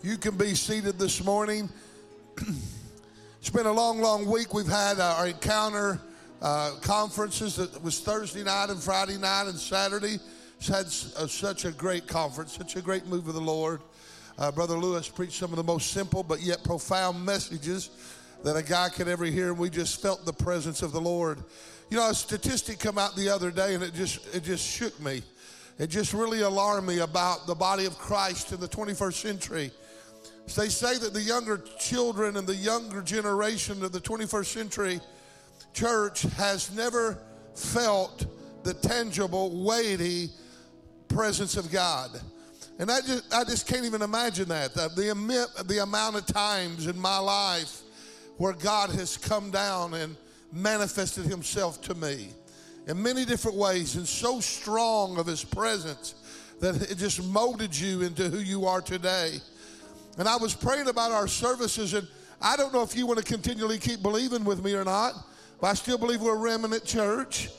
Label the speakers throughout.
Speaker 1: You can be seated this morning. it's been a long, long week. We've had our encounter uh, conferences. It was Thursday night and Friday night and Saturday. It's had uh, such a great conference, such a great move of the Lord. Uh, Brother Lewis preached some of the most simple but yet profound messages that a guy could ever hear, and we just felt the presence of the Lord. You know, a statistic come out the other day, and it just it just shook me. It just really alarmed me about the body of Christ in the 21st century. They say that the younger children and the younger generation of the 21st century church has never felt the tangible, weighty presence of God. And I just, I just can't even imagine that. The, the, the amount of times in my life where God has come down and manifested himself to me in many different ways and so strong of his presence that it just molded you into who you are today. And I was praying about our services, and I don't know if you want to continually keep believing with me or not, but I still believe we're a remnant church.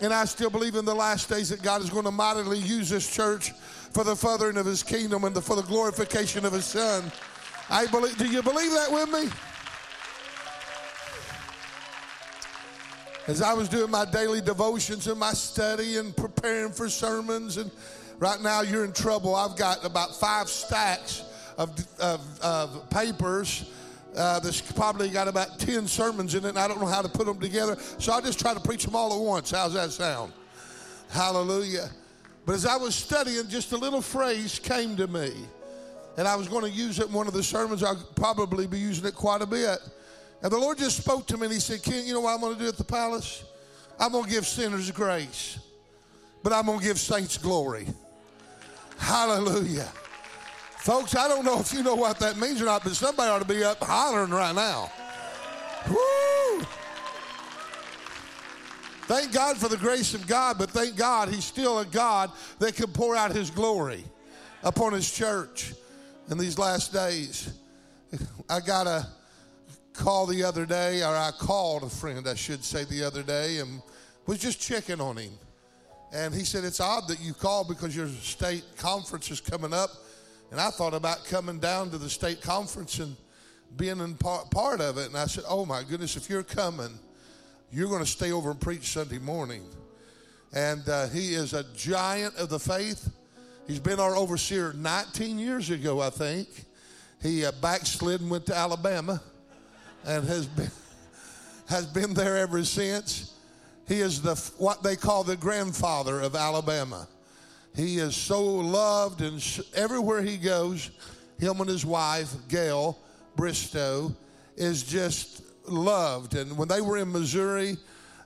Speaker 1: And I still believe in the last days that God is going to mightily use this church for the furthering of his kingdom and the, for the glorification of his son. I believe, do you believe that with me? As I was doing my daily devotions and my study and preparing for sermons, and right now you're in trouble. I've got about five stacks of, of, of papers. Uh, that's probably got about 10 sermons in it, and I don't know how to put them together. So I'll just try to preach them all at once. How's that sound? Hallelujah. But as I was studying, just a little phrase came to me. And I was going to use it in one of the sermons. I'll probably be using it quite a bit. And the Lord just spoke to me and He said, Ken, you know what I'm going to do at the palace? I'm going to give sinners grace, but I'm going to give saints glory. Hallelujah. Folks, I don't know if you know what that means or not, but somebody ought to be up hollering right now. Woo! Thank God for the grace of God, but thank God He's still a God that can pour out His glory upon His church in these last days. I got a call the other day, or I called a friend, I should say, the other day, and was just checking on him. And he said, It's odd that you called because your state conference is coming up and I thought about coming down to the state conference and being in part, part of it. And I said, Oh my goodness, if you're coming, you're going to stay over and preach Sunday morning. And uh, he is a giant of the faith. He's been our overseer 19 years ago, I think. He uh, backslid and went to Alabama and has been, has been there ever since. He is the what they call the grandfather of Alabama. He is so loved, and everywhere he goes, him and his wife, Gail Bristow, is just loved. And when they were in Missouri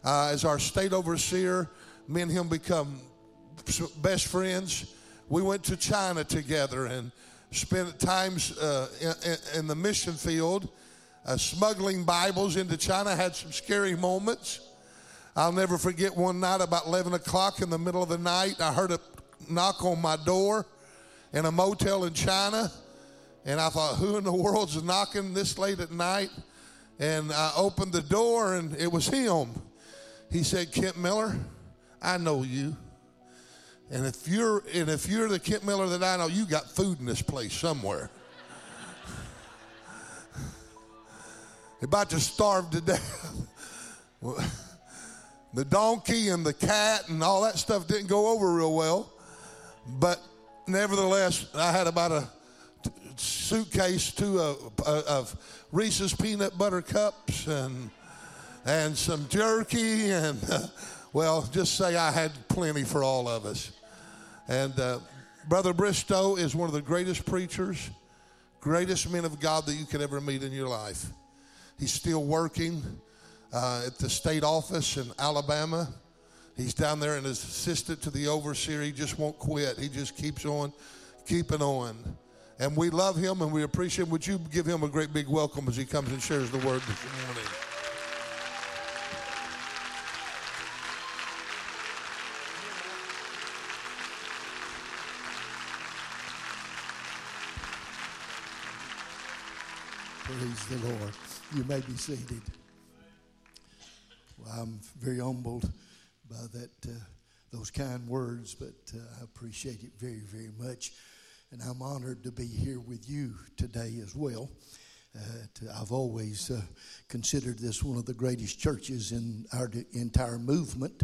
Speaker 1: uh, as our state overseer, me and him become best friends. We went to China together and spent times uh, in, in, the mission field, uh, smuggling Bibles into China. Had some scary moments. I'll never forget one night about 11 o'clock in the middle of the night, I heard a knock on my door in a motel in China. And I thought, who in the world's knocking this late at night? And I opened the door and it was him. He said, Kent Miller, I know you. And if you're and if you're the Kent Miller that I know, you got food in this place somewhere. about to starve to death. the donkey and the cat and all that stuff didn't go over real well. But nevertheless, I had about a suitcase two of, of Reese's peanut butter cups and and some jerky and well, just say I had plenty for all of us. And uh, Brother Bristow is one of the greatest preachers, greatest men of God that you could ever meet in your life. He's still working uh, at the state office in Alabama. He's down there and his assistant to the overseer. He just won't quit. He just keeps on, keeping on. And we love him and we appreciate him. Would you give him a great big welcome as he comes and shares the word this morning?
Speaker 2: Praise the Lord. You may be seated. Well, I'm very humbled by that uh, those kind words, but uh, I appreciate it very, very much. and I'm honored to be here with you today as well. Uh, to, I've always uh, considered this one of the greatest churches in our de- entire movement,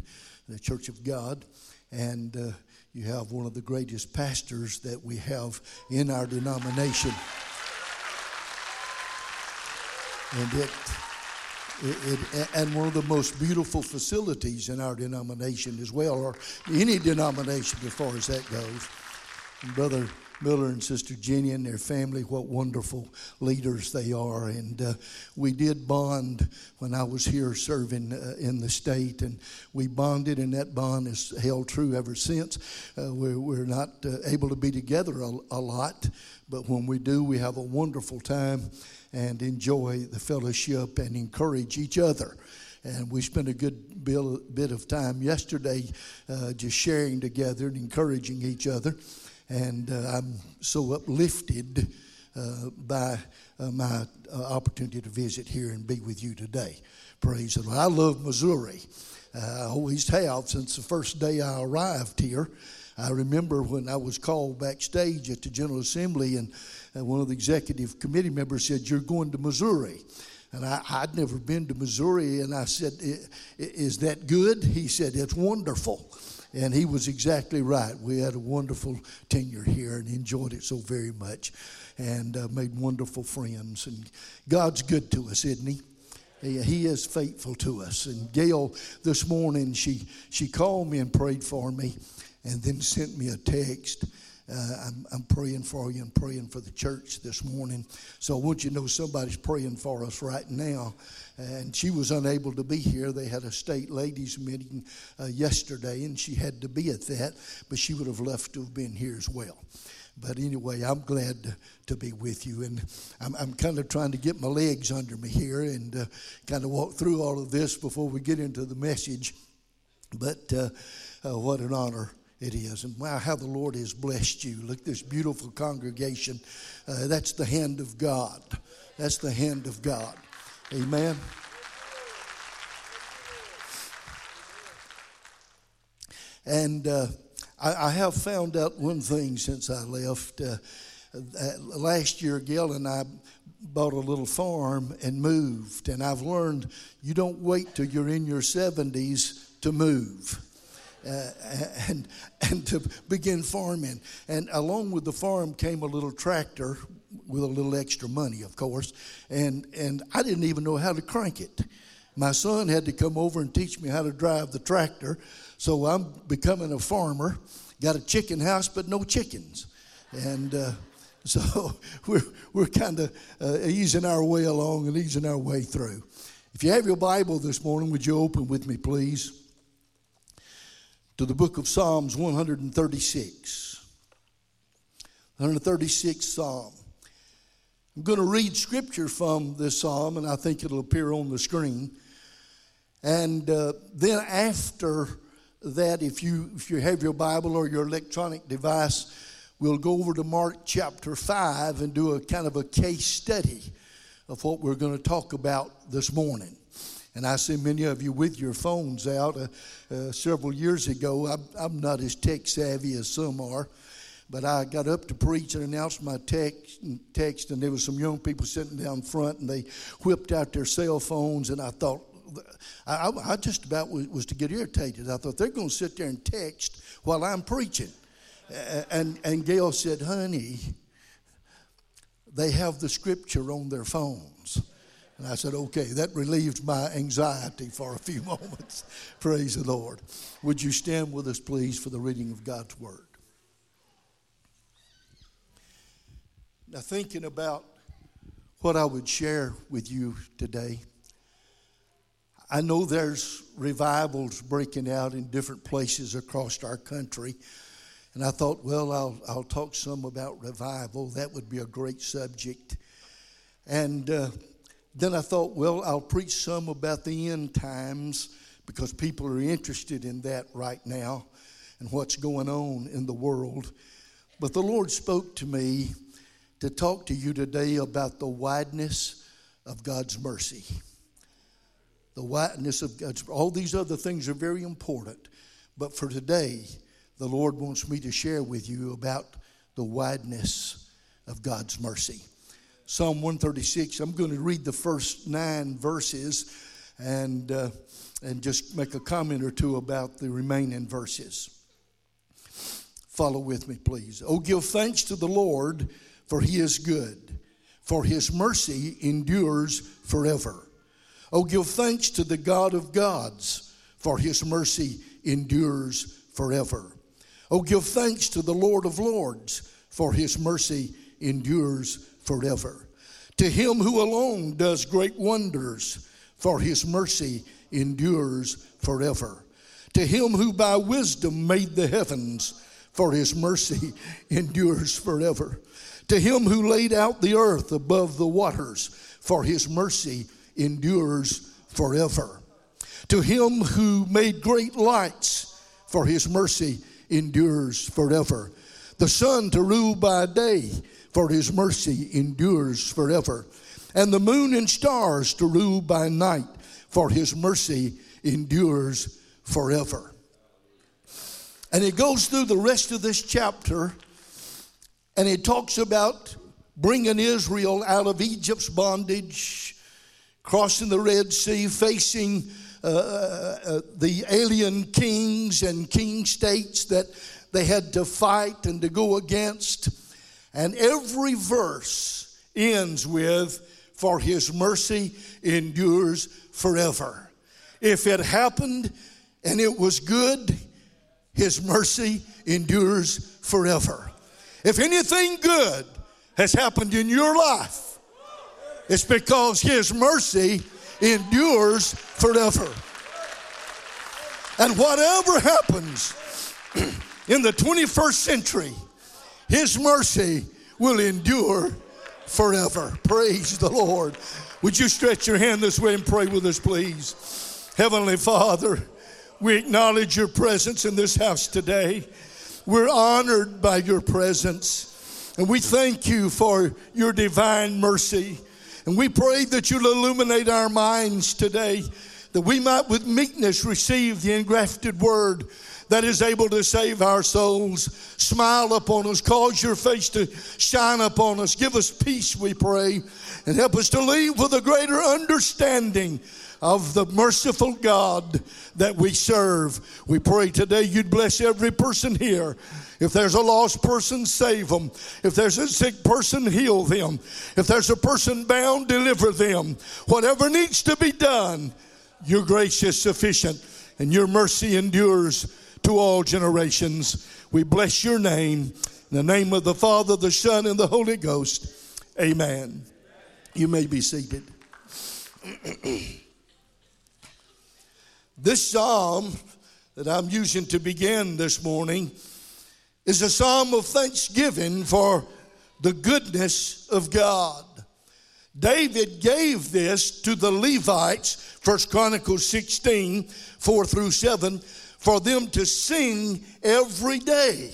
Speaker 2: the Church of God, and uh, you have one of the greatest pastors that we have in our denomination. And it, it, it, and one of the most beautiful facilities in our denomination as well, or any denomination as far as that goes. And Brother Miller and Sister Jenny and their family, what wonderful leaders they are. And uh, we did bond when I was here serving uh, in the state, and we bonded, and that bond has held true ever since. Uh, we're, we're not uh, able to be together a, a lot, but when we do, we have a wonderful time and enjoy the fellowship and encourage each other and we spent a good bit of time yesterday uh, just sharing together and encouraging each other. And uh, I'm so uplifted uh, by uh, my uh, opportunity to visit here and be with you today. Praise the Lord. I love Missouri. Uh, I always have since the first day I arrived here. I remember when I was called backstage at the General Assembly, and uh, one of the executive committee members said, You're going to Missouri. And I, would never been to Missouri, and I said, Is that good? He said, It's wonderful. And he was exactly right. We had a wonderful tenure here and enjoyed it so very much and uh, made wonderful friends. And God's good to us, isn't he? He is faithful to us. And Gail, this morning, she, she called me and prayed for me and then sent me a text. Uh, I'm, I'm praying for you and praying for the church this morning. So I want you to know somebody's praying for us right now. And she was unable to be here. They had a state ladies meeting uh, yesterday, and she had to be at that, but she would have loved to have been here as well. But anyway, I'm glad to, to be with you. And I'm, I'm, kind of trying to get my legs under me here and uh, kind of walk through all of this before we get into the message. But uh, uh what an honor it is. And wow, how the Lord has blessed you. Look, this beautiful congregation. Uh, that's the hand of God. That's the hand of God. Amen. And uh, I, I, have found out one thing since I left. Uh, last year, Gail and I bought a little farm and moved. And I've learned you don't wait till you're in your 70s to move uh, and, and to begin farming. And along with the farm came a little tractor with a little extra money, of course. And, and I didn't even know how to crank it. My son had to come over and teach me how to drive the tractor. So I'm becoming a farmer. Got a chicken house, but no chickens. And uh, so we're, we're kind of uh, easing our way along and easing our way through. If you have your Bible this morning, would you open with me, please? To the book of Psalms 136. 136 Psalm. I'm going to read scripture from this psalm, and I think it'll appear on the screen. And uh, then after that, if you if you have your Bible or your electronic device, we'll go over to Mark chapter five and do a kind of a case study of what we're going to talk about this morning. And I see many of you with your phones out. Uh, uh, several years ago, I'm, I'm, not as tech savvy as some are, but I got up to preach and announced my text, text, and there was some young people sitting down front, and they whipped out their cell phones, and I thought, I, I just about was, to get irritated. I thought they're going to sit there and text while I'm preaching. And, and Gail said, honey, they have the scripture on their phones. And I said, okay, that relieved my anxiety for a few moments. Praise the Lord. Would you stand with us, please, for the reading of God's Word? Now, thinking about what I would share with you today, I know there's revivals breaking out in different places across our country. And I thought, well, I'll, I'll talk some about revival. That would be a great subject. And uh, then I thought, well, I'll preach some about the end times because people are interested in that right now and what's going on in the world. But the Lord spoke to me to talk to you today about the wideness of God's mercy. The wideness of God's all these other things are very important, but for today, the Lord wants me to share with you about the wideness of God's mercy. Psalm 136, I'm going to read the first nine verses and, uh, and just make a comment or two about the remaining verses. Follow with me, please. Oh, give thanks to the Lord, for he is good, for his mercy endures forever. Oh, give thanks to the God of gods, for his mercy endures forever. Oh, give thanks to the Lord of lords, for his mercy endures forever. To him who alone does great wonders, for his mercy endures forever. To him who by wisdom made the heavens, for his mercy endures forever. To him who laid out the earth above the waters, for his mercy endures forever. To him who made great lights, for his mercy endures forever. The sun to rule by day, for his mercy endures forever. And the moon and stars to rule by night, for his mercy endures forever. And he goes through the rest of this chapter and he talks about bringing Israel out of Egypt's bondage, crossing the Red Sea, facing uh, uh, uh, the alien kings and king states that they had to fight and to go against. And every verse ends with, For his mercy endures forever. If it happened and it was good, his mercy endures forever. If anything good has happened in your life, it's because His mercy endures forever. And whatever happens in the 21st century, His mercy will endure forever. Praise the Lord. Would you stretch your hand this way and pray with us, please? Heavenly Father, we acknowledge your presence in this house today. We're honored by your presence. And we thank you for your divine mercy. And we pray that you'll illuminate our minds today, that we might with meekness receive the engrafted word that is able to save our souls. Smile upon us, cause your face to shine upon us. Give us peace, we pray, and help us to leave with a greater understanding of the merciful God that we serve. We pray today you'd bless every person here. If there's a lost person, save them. If there's a sick person, heal them. If there's a person bound, deliver them. Whatever needs to be done, your grace is sufficient and your mercy endures to all generations. We bless your name. In the name of the Father, the Son, and the Holy Ghost. Amen. You may be seated. This psalm that I'm using to begin this morning is a psalm of thanksgiving for the goodness of God. David gave this to the Levites, First Chronicles 16, 4 through 7, for them to sing every day.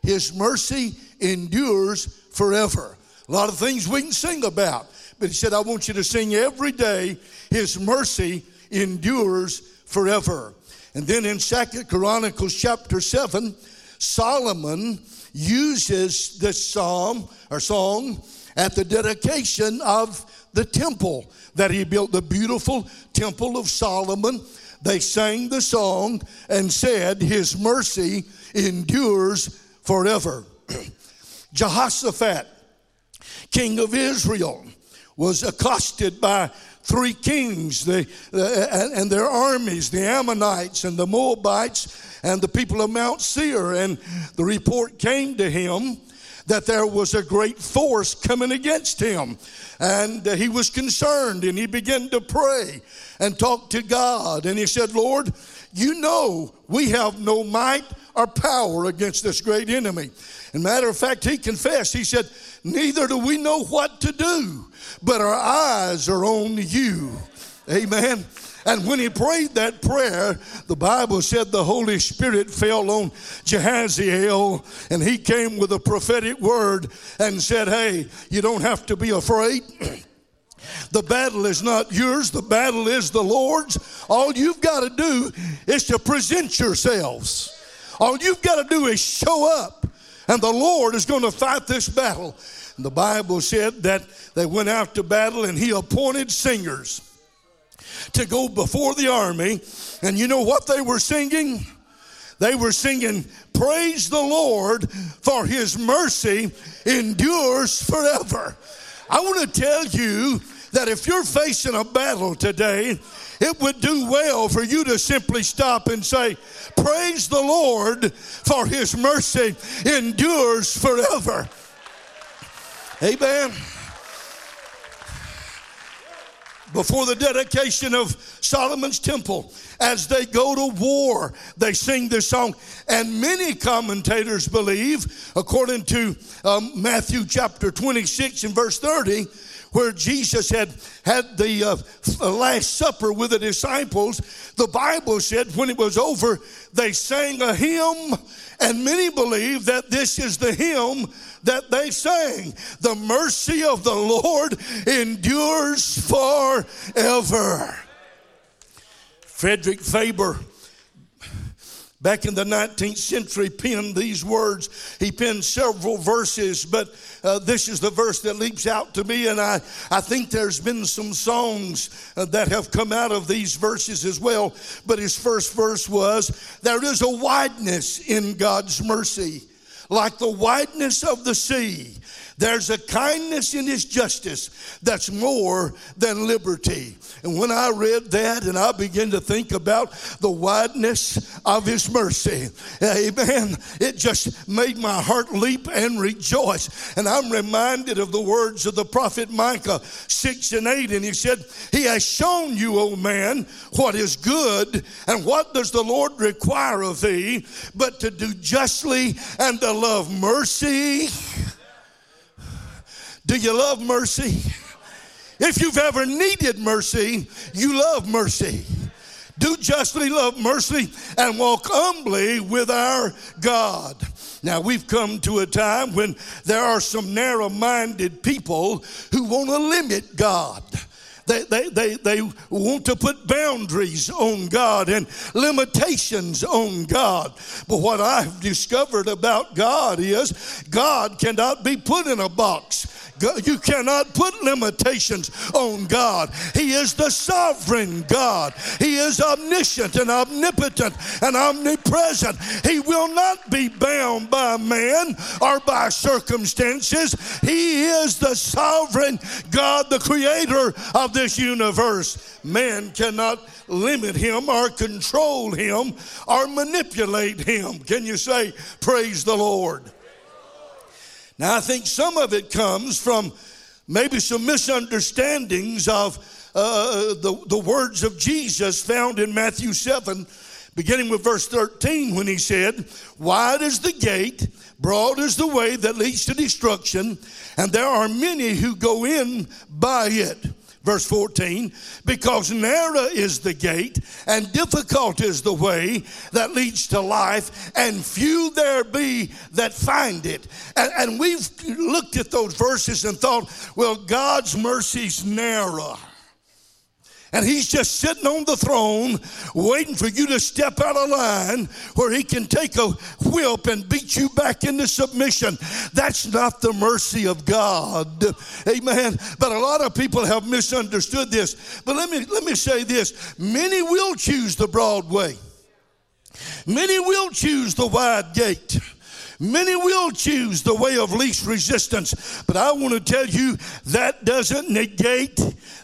Speaker 2: His mercy endures forever. A lot of things we can sing about, but he said, I want you to sing every day. His mercy endures forever. And then in Second Chronicles chapter 7, Solomon uses this psalm or song at the dedication of the temple that he built, the beautiful temple of Solomon. They sang the song and said, His mercy endures forever. Jehoshaphat, king of Israel, was accosted by three kings the, uh, and their armies, the Ammonites and the Moabites and the people of Mount Seir. And the report came to him that there was a great force coming against him. And uh, he was concerned and he began to pray and talk to God. And he said, Lord, you know we have no might or power against this great enemy. And matter of fact, he confessed, he said, Neither do we know what to do, but our eyes are on you. Amen. And when he prayed that prayer, the Bible said the Holy Spirit fell on Jehaziel and he came with a prophetic word and said, Hey, you don't have to be afraid. The battle is not yours, the battle is the Lord's. All you've got to do is to present yourselves. All you've got to do is show up And the Lord is going to fight this battle. And the Bible said that they went out to battle and he appointed singers to go before the army. And you know what they were singing? They were singing, Praise the Lord, for his mercy endures forever. I want to tell you that if you're facing a battle today, it would do well for you to simply stop and say, Praise the Lord, for his mercy endures forever. Amen before the dedication of Solomon's temple, as they go to war, they sing this song. And many commentators believe, according to um, Matthew chapter 26 and verse 30, where Jesus had had the uh, Last Supper with the disciples, the Bible said when it was over, they sang a hymn, and many believe that this is the hymn that they sang. The mercy of the Lord endures forever. Frederick Faber back in the 19th century penned these words. He penned several verses, but uh, this is the verse that leaps out to me, and I, I think there's been some songs uh, that have come out of these verses as well. But his first verse was, There is a wideness in God's mercy, like the wideness of the sea. There's a kindness in his justice that's more than liberty. And when I read that and I began to think about the wideness of his mercy, amen, it just made my heart leap and rejoice. And I'm reminded of the words of the prophet Micah 6 and 8. And he said, He has shown you, O man, what is good, and what does the Lord require of thee, but to do justly and to love mercy do you love mercy? If you've ever needed mercy, you love mercy. Do justly, love mercy, and walk humbly with our God. Now, we've come to a time when there are some narrow minded people who want to limit God. They, they, they, they want to put boundaries on God and limitations on God. But what I've discovered about God is God cannot be put in a box. You cannot put limitations on God. He is the sovereign God. He is omniscient and omnipotent and omnipresent. He will not be bound by man or by circumstances. He is the sovereign God, the creator of this universe. Man cannot limit him or control him or manipulate him. Can you say, Praise the Lord? Now, I think some of it comes from maybe some misunderstandings of uh, the, the words of Jesus found in Matthew 7, beginning with verse 13, when he said, Wide is the gate, broad is the way that leads to destruction, and there are many who go in by it. Verse 14, because narrow is the gate and difficult is the way that leads to life, and few there be that find it. And, and we've looked at those verses and thought, well, God's mercy's narrow. And he's just sitting on the throne waiting for you to step out of line where he can take a whip and beat you back into submission. That's not the mercy of God. Amen. But a lot of people have misunderstood this. But let me let me say this. Many will choose the broad way. Many will choose the wide gate. Many will choose the way of least resistance, but I want to tell you that doesn't negate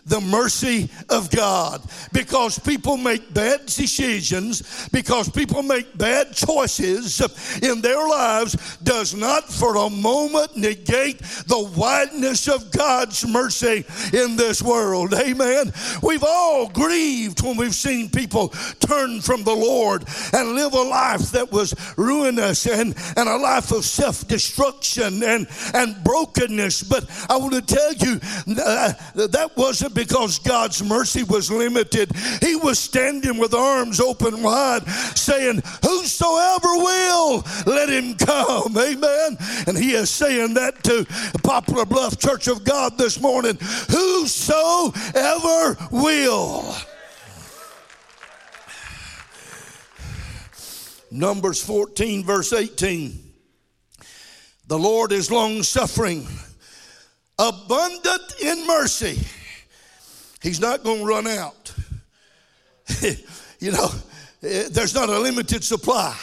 Speaker 2: the mercy of God because people make bad decisions, because people make bad choices in their lives, does not for a moment negate the wideness of God's mercy in this world. Amen. We've all grieved when we've seen people turn from the Lord and live a life that was ruinous and, and a life of self destruction and, and brokenness. But I want to tell you uh, that wasn't because God's mercy was limited. He was standing with arms open wide, saying, Whosoever will, let him come. Amen. And he is saying that to Poplar Bluff Church of God this morning. Whosoever will. Numbers 14, verse 18. The Lord is long suffering, abundant in mercy. He's not going to run out. you know, eh, there's not a limited supply.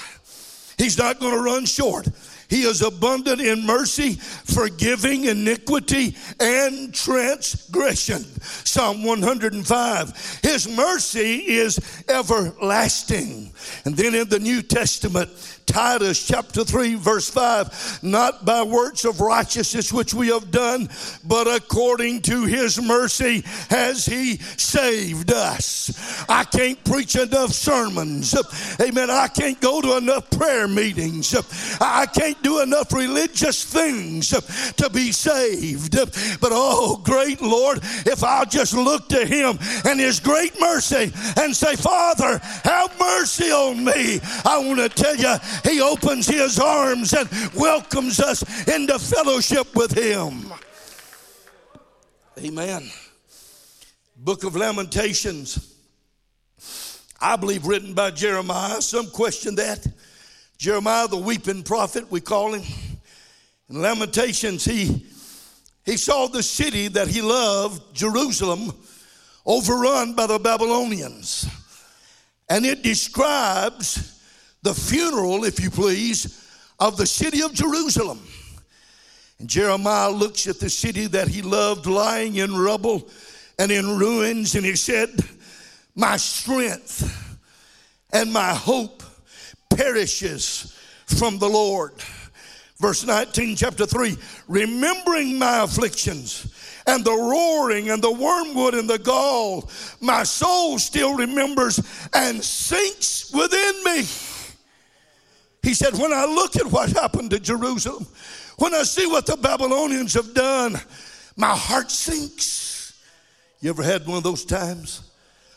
Speaker 2: He's not going to run short. He is abundant in mercy, forgiving iniquity and transgression. Psalm 105. His mercy is everlasting. And then in the New Testament, Titus chapter 3, verse 5 not by works of righteousness which we have done, but according to his mercy has he saved us. I can't preach enough sermons. Amen. I can't go to enough prayer meetings. I can't do enough religious things to be saved. But oh, great Lord, if I'll just look to him and his great mercy and say, Father, have mercy on me. I want to tell you, he opens His arms and welcomes us into fellowship with Him. Amen. Book of Lamentations, I believe written by Jeremiah. Some question that. Jeremiah, the weeping prophet, we call him. In Lamentations, he, he saw the city that he loved, Jerusalem, overrun by the Babylonians. And it describes the funeral, if you please, of the city of Jerusalem. And Jeremiah looks at the city that he loved lying in rubble and in ruins, and he said, My strength and my hope perishes from the Lord. Verse 19, chapter 3 Remembering my afflictions and the roaring and the wormwood and the gall, my soul still remembers and sinks within me. He said, When I look at what happened to Jerusalem, when I see what the Babylonians have done, my heart sinks. You ever had one of those times?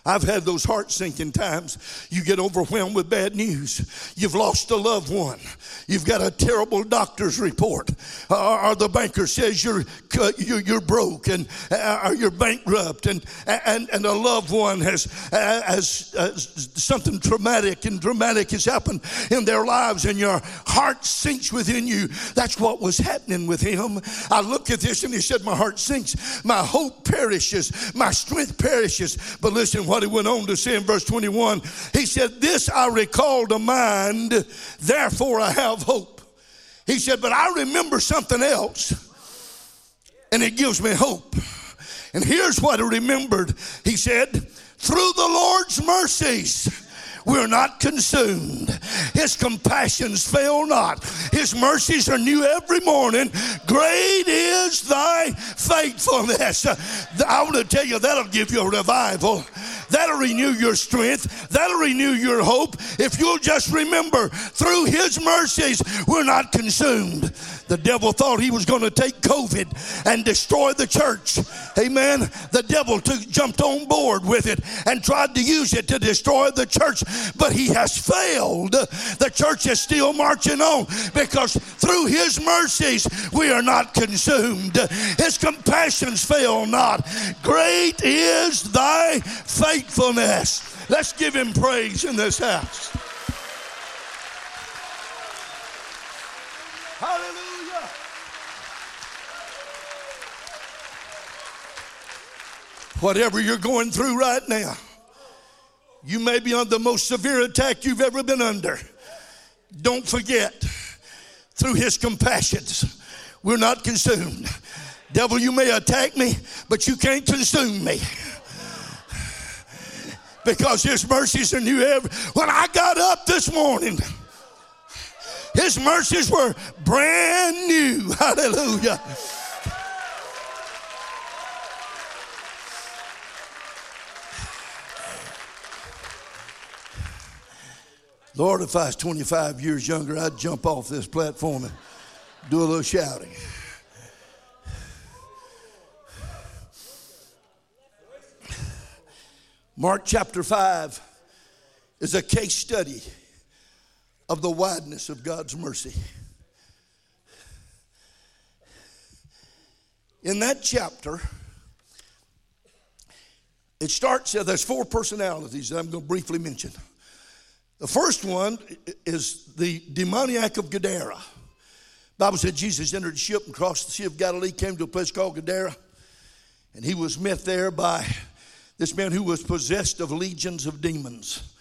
Speaker 2: I've had those heart sinking times. You get overwhelmed with bad news. You've lost a loved one. You've got a terrible doctor's report. Uh, or the banker says you're, you're, broke and uh, you're bankrupt and, and, and a loved one has, uh, has uh, something traumatic and dramatic has happened in their lives and your heart sinks within you. That's what was happening with him. I look at this and he said, my heart sinks. My hope perishes. My strength perishes. But listen, what he went on to say in verse 21. He said, This I recall to mind, therefore I have hope. He said, But I remember something else, and it gives me hope. And here's what he remembered. He said, Through the Lord's mercies, we're not consumed. His compassions fail not. His mercies are new every morning. Great is thy faithfulness. I want to tell you that'll give you a revival. That'll renew your strength. That'll renew your hope. If you'll just remember, through His mercies, we're not consumed. The devil thought he was going to take COVID and destroy the church. Amen. The devil took, jumped on board with it and tried to use it to destroy the church, but he has failed. The church is still marching on because through his mercies we are not consumed. His compassions fail not. Great is thy faithfulness. Let's give him praise in this house. Hallelujah. Whatever you're going through right now, you may be on the most severe attack you've ever been under. Don't forget, through his compassions, we're not consumed. Devil, you may attack me, but you can't consume me. Because his mercies are new every when I got up this morning. His mercies were brand new. Hallelujah. Lord, if I was 25 years younger, I'd jump off this platform and do a little shouting. Mark chapter 5 is a case study of the wideness of God's mercy. In that chapter, it starts, uh, there's four personalities that I'm going to briefly mention. The first one is the demoniac of Gadara. Bible said Jesus entered the ship and crossed the Sea of Galilee, came to a place called Gadara, and he was met there by this man who was possessed of legions of demons.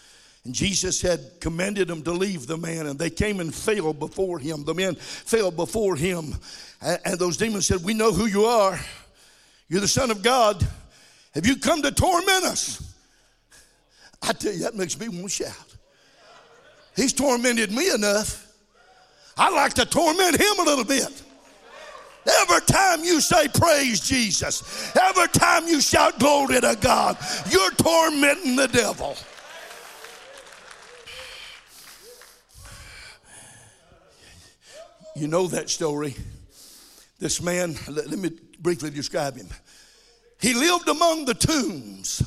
Speaker 2: And Jesus had commanded them to leave the man, and they came and fell before him. The men fell before him. And, those demons said, We know who you are. You're the Son of God. Have you come to torment us? I tell you, that makes me want to shout. He's tormented me enough. I'd like to torment him a little bit. Every time you say praise Jesus, every time you shout glory to God, you're tormenting the devil. You know that story. This man, let, let me briefly describe him. He lived among the tombs.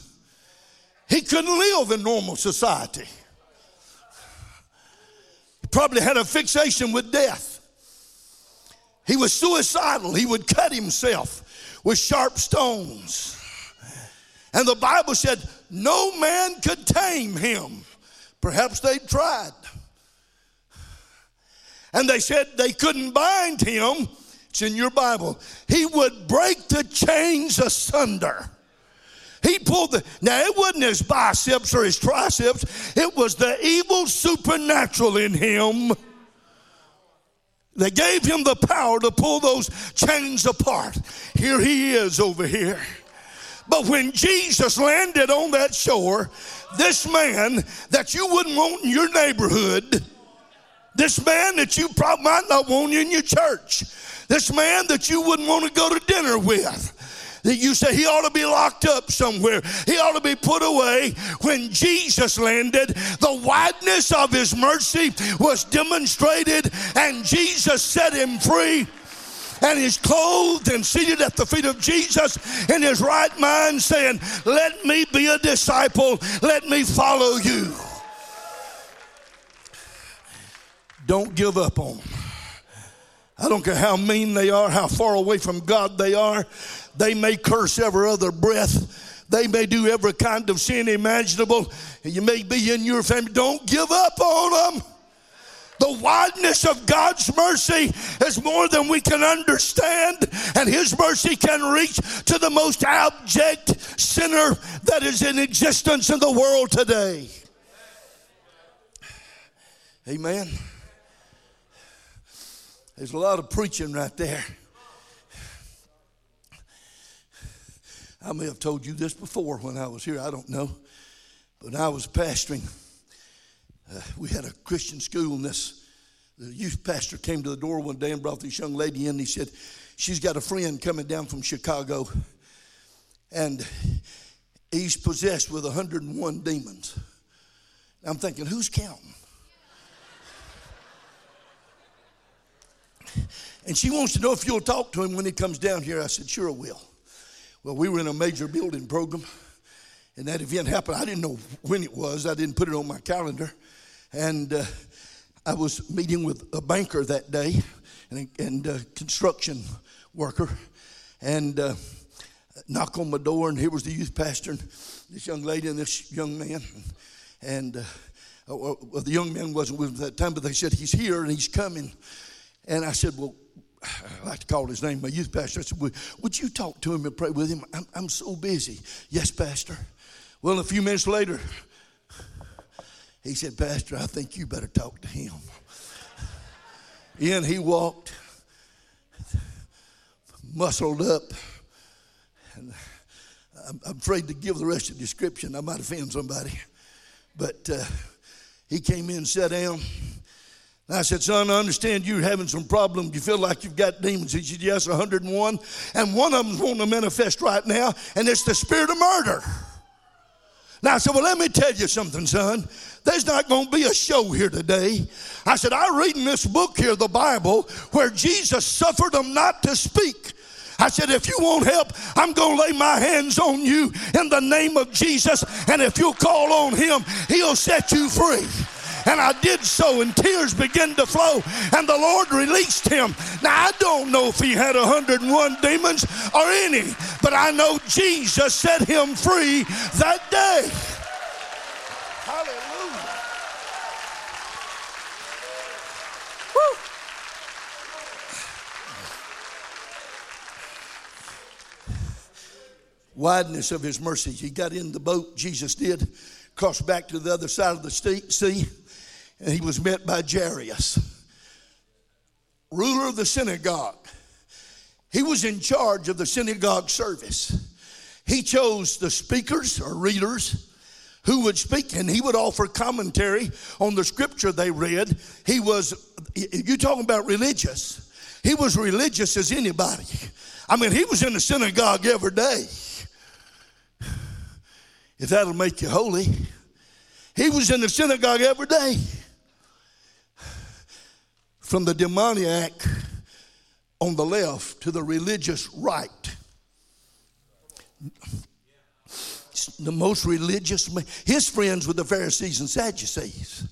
Speaker 2: He couldn't live in normal society. Probably had a fixation with death. He was suicidal. He would cut himself with sharp stones. And the Bible said, no man could tame him. Perhaps they tried. And they said they couldn't bind him. It's in your Bible. He would break the chains asunder. He pulled the, now it wasn't his biceps or his triceps, it was the evil supernatural in him they gave him the power to pull those chains apart. Here he is over here. But when Jesus landed on that shore, this man that you wouldn't want in your neighborhood, this man that you probably might not want in your church, this man that you wouldn't want to go to dinner with, that you say he ought to be locked up somewhere, he ought to be put away. When Jesus landed, the wideness of his mercy was demonstrated, and Jesus set him free and he's clothed and seated at the feet of Jesus in his right mind, saying, Let me be a disciple, let me follow you. Don't give up on them. I don't care how mean they are, how far away from God they are. They may curse every other breath. They may do every kind of sin imaginable. You may be in your family. Don't give up on them. The wideness of God's mercy is more than we can understand, and His mercy can reach to the most abject sinner that is in existence in the world today. Amen. There's a lot of preaching right there. I may have told you this before when I was here, I don't know. But I was pastoring, uh, we had a Christian school, and this the youth pastor came to the door one day and brought this young lady in. And he said, She's got a friend coming down from Chicago, and he's possessed with 101 demons. I'm thinking, who's counting? And she wants to know if you'll talk to him when he comes down here. I said, Sure, I will. Well, we were in a major building program, and that event happened. I didn't know when it was, I didn't put it on my calendar. And uh, I was meeting with a banker that day and a, and a construction worker, and uh, knock on my door, and here was the youth pastor, and this young lady, and this young man. And uh, well, the young man wasn't with them at that time, but they said, He's here and he's coming. And I said, Well, I like to call his name, my youth pastor. I said, would, would you talk to him and pray with him? I'm, I'm so busy. Yes, Pastor. Well, a few minutes later, he said, Pastor, I think you better talk to him. In he walked, muscled up. And I'm, I'm, afraid to give the rest of the description. I might offend somebody. But uh, he came in, sat down. And I said, son, I understand you're having some problems. You feel like you've got demons. He said, yes, 101. And one of them's wanting to manifest right now, and it's the spirit of murder. Now I said, well, let me tell you something, son. There's not going to be a show here today. I said, I read in this book here, the Bible, where Jesus suffered them not to speak. I said, if you want help, I'm going to lay my hands on you in the name of Jesus. And if you'll call on him, he'll set you free. And I did so, and tears began to flow, and the Lord released him. Now, I don't know if he had 101 demons or any, but I know Jesus set him free that day. Hallelujah. Woo. Wideness of his mercy. He got in the boat, Jesus did, crossed back to the other side of the sea and he was met by Jairus, ruler of the synagogue. He was in charge of the synagogue service. He chose the speakers or readers who would speak and he would offer commentary on the scripture they read. He was, you talking about religious, he was religious as anybody. I mean, he was in the synagogue every day. If that'll make you holy, he was in the synagogue every day. From the demoniac on the left to the religious right. The most religious man. His friends were the Pharisees and Sadducees.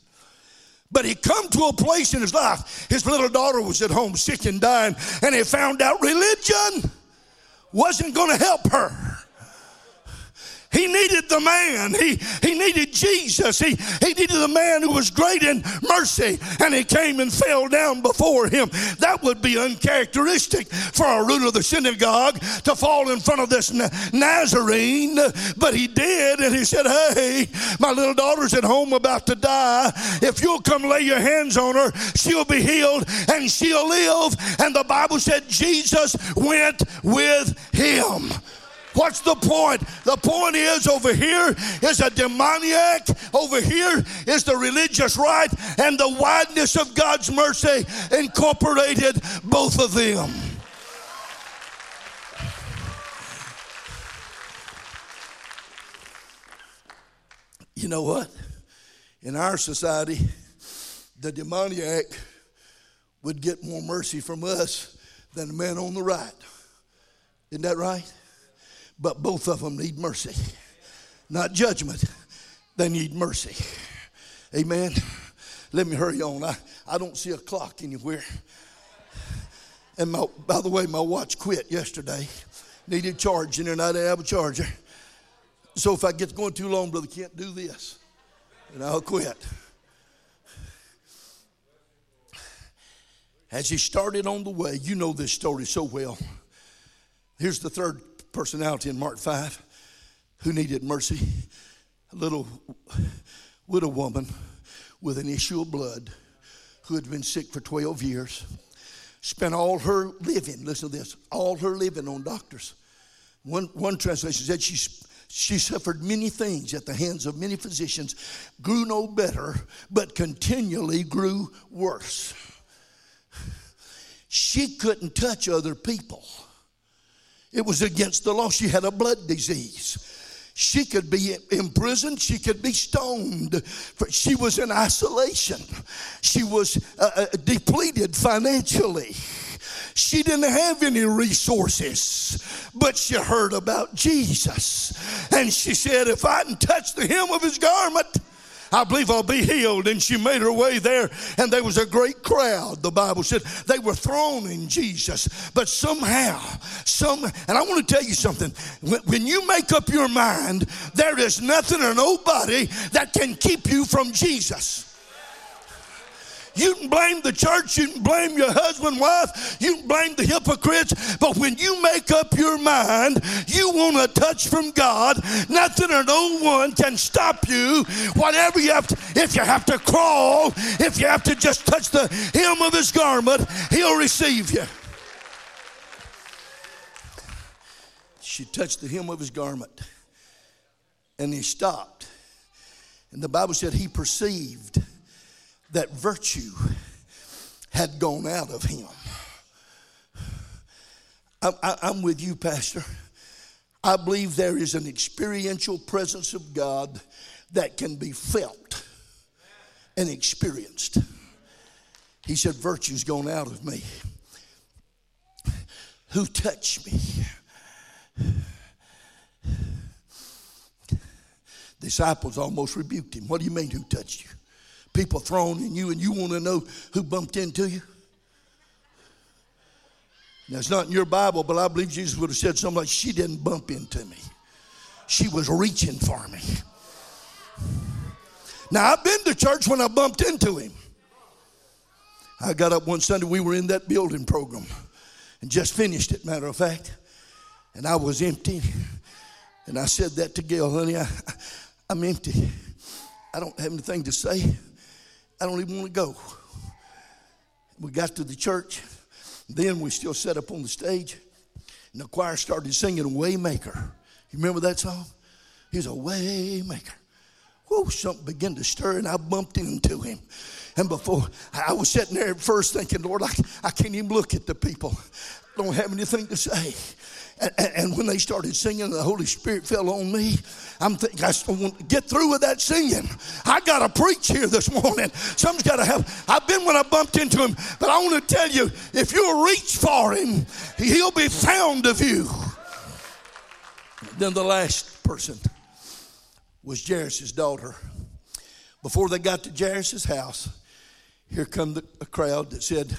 Speaker 2: But he come to a place in his life. His little daughter was at home sick and dying, and he found out religion wasn't going to help her. He needed the man. He, he needed Jesus. He, he needed the man who was great in mercy. And he came and fell down before him. That would be uncharacteristic for a ruler of the synagogue to fall in front of this Nazarene. But he did. And he said, Hey, my little daughter's at home about to die. If you'll come lay your hands on her, she'll be healed and she'll live. And the Bible said Jesus went with him. What's the point? The point is over here is a demoniac, over here is the religious right, and the wideness of God's mercy incorporated both of them. You know what? In our society, the demoniac would get more mercy from us than the man on the right. Isn't that right? But both of them need mercy. Not judgment, they need mercy. Amen. Let me hurry on. I, I don't see a clock anywhere. And my, by the way, my watch quit yesterday. Needed charging, and I didn't have a charger. So if I get going too long, brother, can't do this, and I'll quit. As he started on the way, you know this story so well. Here's the third personality in Mark 5 who needed mercy. A little widow woman with an issue of blood who had been sick for 12 years, spent all her living, listen to this, all her living on doctors. One, one translation said she, she suffered many things at the hands of many physicians, grew no better, but continually grew worse. She couldn't touch other people it was against the law. She had a blood disease. She could be imprisoned. She could be stoned. She was in isolation. She was uh, uh, depleted financially. She didn't have any resources, but she heard about Jesus. And she said, If I can touch the hem of his garment, I believe I'll be healed. And she made her way there, and there was a great crowd, the Bible said. They were thrown in Jesus. But somehow, some, and I want to tell you something. When, when you make up your mind, there is nothing or nobody that can keep you from Jesus. You can blame the church, you can blame your husband, wife, you can blame the hypocrites, but when you make up your mind, you want a touch from God, nothing or no one can stop you. Whatever you have to, if you have to crawl, if you have to just touch the hem of his garment, he'll receive you. She touched the hem of his garment and he stopped. And the Bible said he perceived that virtue had gone out of him. I, am with you, Pastor. I believe there is an experiential presence of God that can be felt and experienced. He said, Virtue's gone out of me. Who touched me? Disciples almost rebuked him. What do you mean, who touched you? People thrown in you and you want to know who bumped into you? Now, it's not in your Bible, but I believe Jesus would have said something like, She didn't bump into me, she was reaching for me. Now, I've been to church when I bumped into him. I got up one Sunday, we were in that building program and just finished it, matter of fact, and I was empty. And I said that to Gail, honey, I, I'm empty. I don't have anything to say. I don't even want to go. We got to the church. Then we still sat up on the stage, and the choir started singing Waymaker. You remember that song? He's a waymaker. Whoa, something began to stir, and I bumped into him. And before I was sitting there at first thinking, Lord, I, I can't even look at the people. I don't have anything to say. And, and, when they started singing, the Holy Spirit fell on me. I'm thinking, I want to get through with that singing. I got to preach here this morning. Something's got to happen. I've been when I bumped into him, but I want to tell you if you'll reach for him, he'll be found of you. Then the last person was Jairus' daughter. Before they got to Jairus' house, here come the, a crowd that said,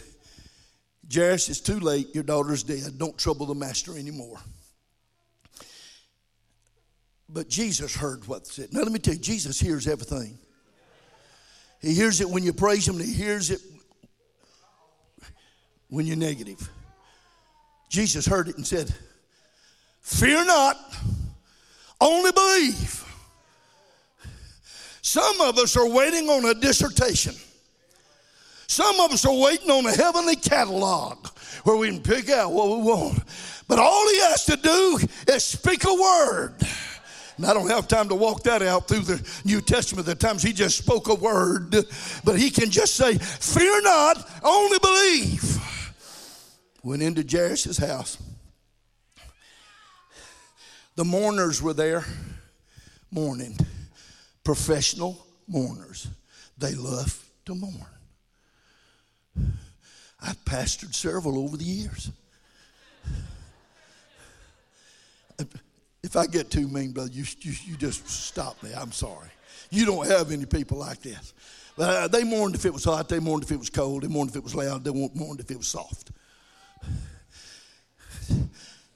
Speaker 2: Jairus, it's too late. Your daughter's dead. Don't trouble the master anymore. But Jesus heard what said. Now, let me tell you, Jesus hears everything. He hears it when you praise Him, and He hears it when you're negative. Jesus heard it and said, Fear not, only believe. Some of us are waiting on a dissertation. Some of us are waiting on a heavenly catalog where we can pick out what we want. But all he has to do is speak a word. And I don't have time to walk that out through the New Testament. The times he just spoke a word, but he can just say, Fear not, only believe. Went into Jairus' house. The mourners were there mourning, professional mourners. They love to mourn. I've pastored several over the years. If I get too mean, brother, you, you, you just stop me. I'm sorry. You don't have any people like this. Uh, they mourned if it was hot. They mourned if it was cold. They mourned if it was loud. They mourned if it was soft.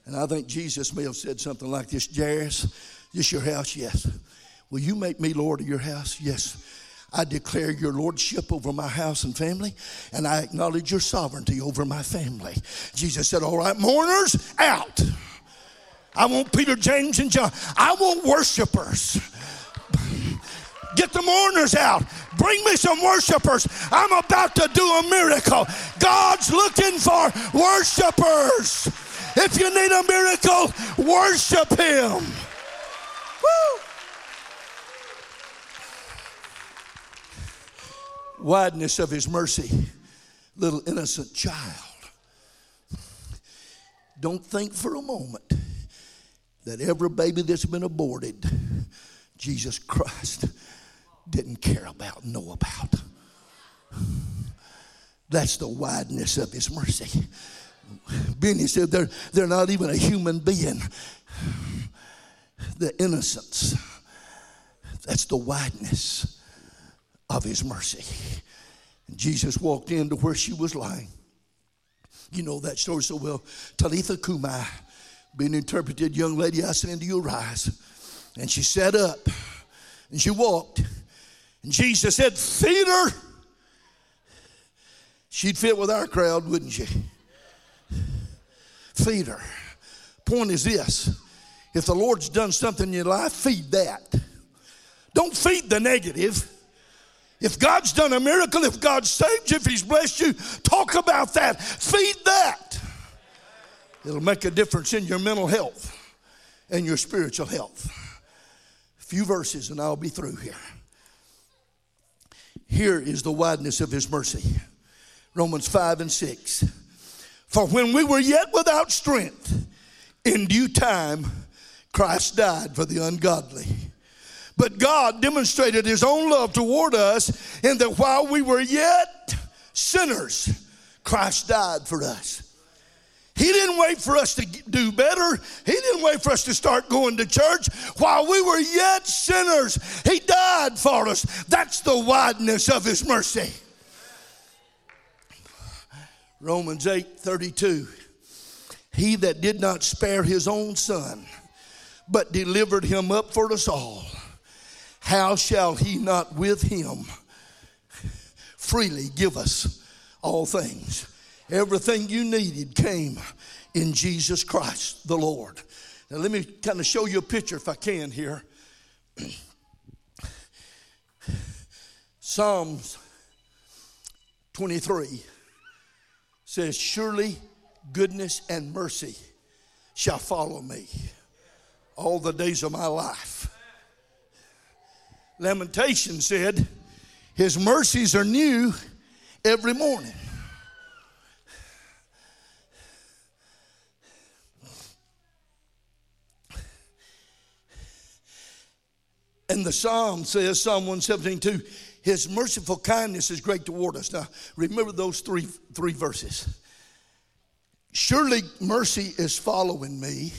Speaker 2: And I think Jesus may have said something like this Jairus, this your house? Yes. Will you make me Lord of your house? Yes. I declare your lordship over my house and family, and I acknowledge your sovereignty over my family. Jesus said, All right, mourners, out. I want Peter, James, and John. I want worshipers. Get the mourners out. Bring me some worshipers. I'm about to do a miracle. God's looking for worshipers. If you need a miracle, worship Him. Wideness of his mercy, little innocent child. Don't think for a moment that every baby that's been aborted, Jesus Christ didn't care about, know about. That's the wideness of his mercy. Benny said they're, they're not even a human being. The innocence. That's the wideness of his mercy. And Jesus walked into where she was lying. You know that story so well. Talitha cumi, being interpreted, young lady, I say unto you, arise. And she sat up and she walked. And Jesus said, Feed her. She'd fit with our crowd, wouldn't she? Feed her. Point is this if the Lord's done something in your life, feed that. Don't feed the negative. If God's done a miracle, if God saved you, if He's blessed you, talk about that. Feed that. It'll make a difference in your mental health and your spiritual health. A few verses and I'll be through here. Here is the wideness of His mercy Romans 5 and 6. For when we were yet without strength, in due time, Christ died for the ungodly. But God demonstrated his own love toward us in that while we were yet sinners, Christ died for us. He didn't wait for us to do better. He didn't wait for us to start going to church. While we were yet sinners, He died for us. That's the wideness of His mercy. Romans 8 32. He that did not spare His own Son, but delivered Him up for us all how shall he not with him freely give us all things? Everything you needed came in Jesus Christ the Lord. Now, let me kind of show you a picture if I can here. Psalms 23 says, Surely goodness and mercy shall follow me all the days of my life. Lamentation said, His mercies are new every morning. And the psalm says, Psalm 117, 2, his merciful kindness is great toward us. Now, remember those three, three verses. Surely mercy is following me.